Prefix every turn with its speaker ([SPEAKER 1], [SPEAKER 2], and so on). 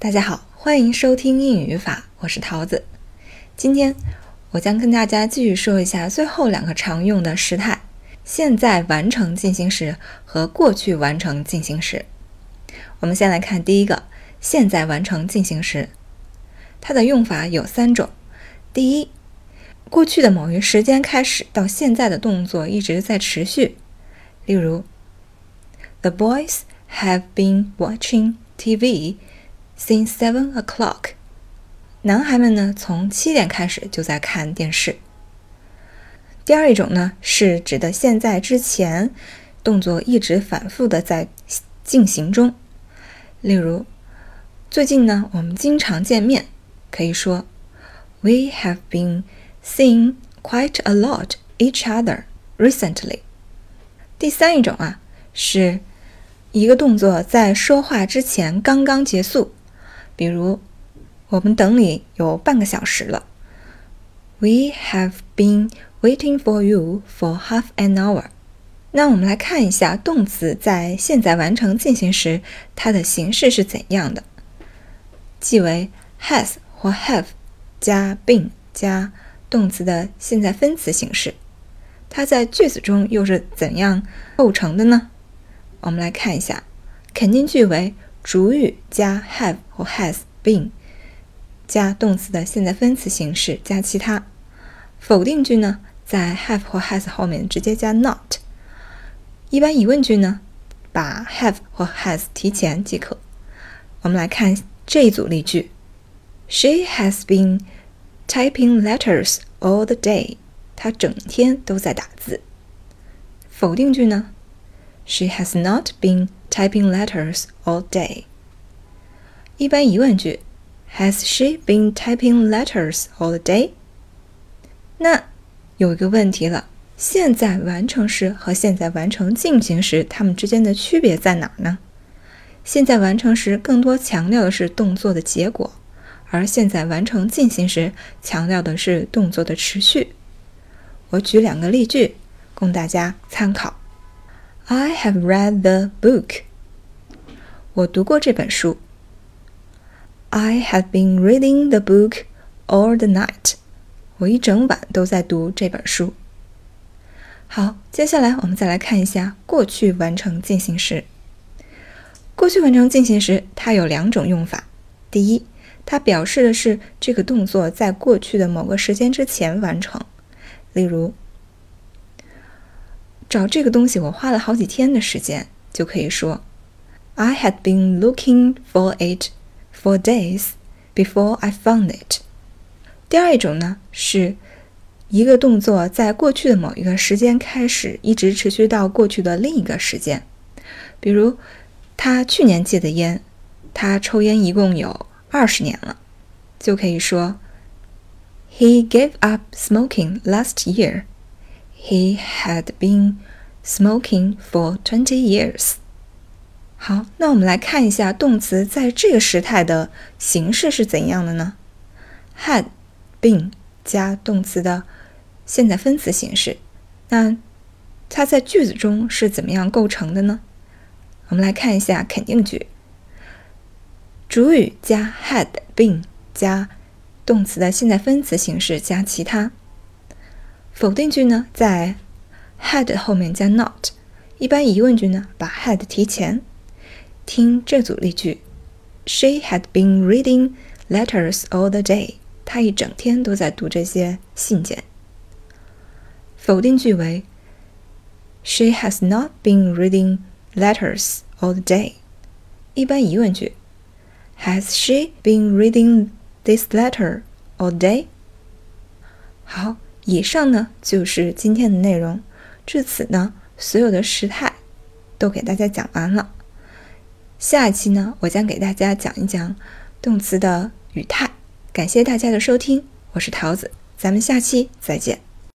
[SPEAKER 1] 大家好，欢迎收听英语语法，我是桃子。今天我将跟大家继续说一下最后两个常用的时态：现在完成进行时和过去完成进行时。我们先来看第一个，现在完成进行时，它的用法有三种。第一，过去的某一时间开始到现在的动作一直在持续，例如，The boys have been watching TV. Since seven o'clock，男孩们呢从七点开始就在看电视。第二一种呢是指的现在之前动作一直反复的在进行中，例如最近呢我们经常见面，可以说 We have been seeing quite a lot each other recently。第三一种啊是一个动作在说话之前刚刚结束。比如，我们等你有半个小时了。We have been waiting for you for half an hour。那我们来看一下动词在现在完成进行时，它的形式是怎样的，即为 has 或 have 加 been 加动词的现在分词形式。它在句子中又是怎样构成的呢？我们来看一下，肯定句为。主语加 have 或 has been 加动词的现在分词形式加其他。否定句呢，在 have 或 has 后面直接加 not。一般疑问句呢，把 have 或 has 提前即可。我们来看这一组例句：She has been typing letters all the day。她整天都在打字。否定句呢，She has not been typing letters all day。一般疑问句：Has she been typing letters all day？那有一个问题了，现在完成时和现在完成进行时，它们之间的区别在哪儿呢？现在完成时更多强调的是动作的结果，而现在完成进行时强调的是动作的持续。我举两个例句供大家参考。I have read the book. 我读过这本书。I have been reading the book all the night. 我一整晚都在读这本书。好，接下来我们再来看一下过去完成进行时。过去完成进行时，它有两种用法。第一，它表示的是这个动作在过去的某个时间之前完成。例如，找这个东西我花了好几天的时间，就可以说 I had been looking for it for days before I found it。第二一种呢，是一个动作在过去的某一个时间开始，一直持续到过去的另一个时间。比如，他去年戒的烟，他抽烟一共有二十年了，就可以说 He gave up smoking last year. He had been smoking for twenty years. 好，那我们来看一下动词在这个时态的形式是怎样的呢？had been 加动词的现在分词形式，那它在句子中是怎么样构成的呢？我们来看一下肯定句，主语加 had been 加动词的现在分词形式加其他。否定句呢，在 had 后面加 not。一般疑问句呢，把 had 提前。听这组例句：She had been reading letters all the day。她一整天都在读这些信件。否定句为：She has not been reading letters all the day。一般疑问句：Has she been reading this letter all day？好。 以上呢就是今天的内容，至此呢，所有的时态都给大家讲完了。下一期呢，我将给大家讲一讲动词的语态。感谢大家的收听，我是桃子，咱们下期再见。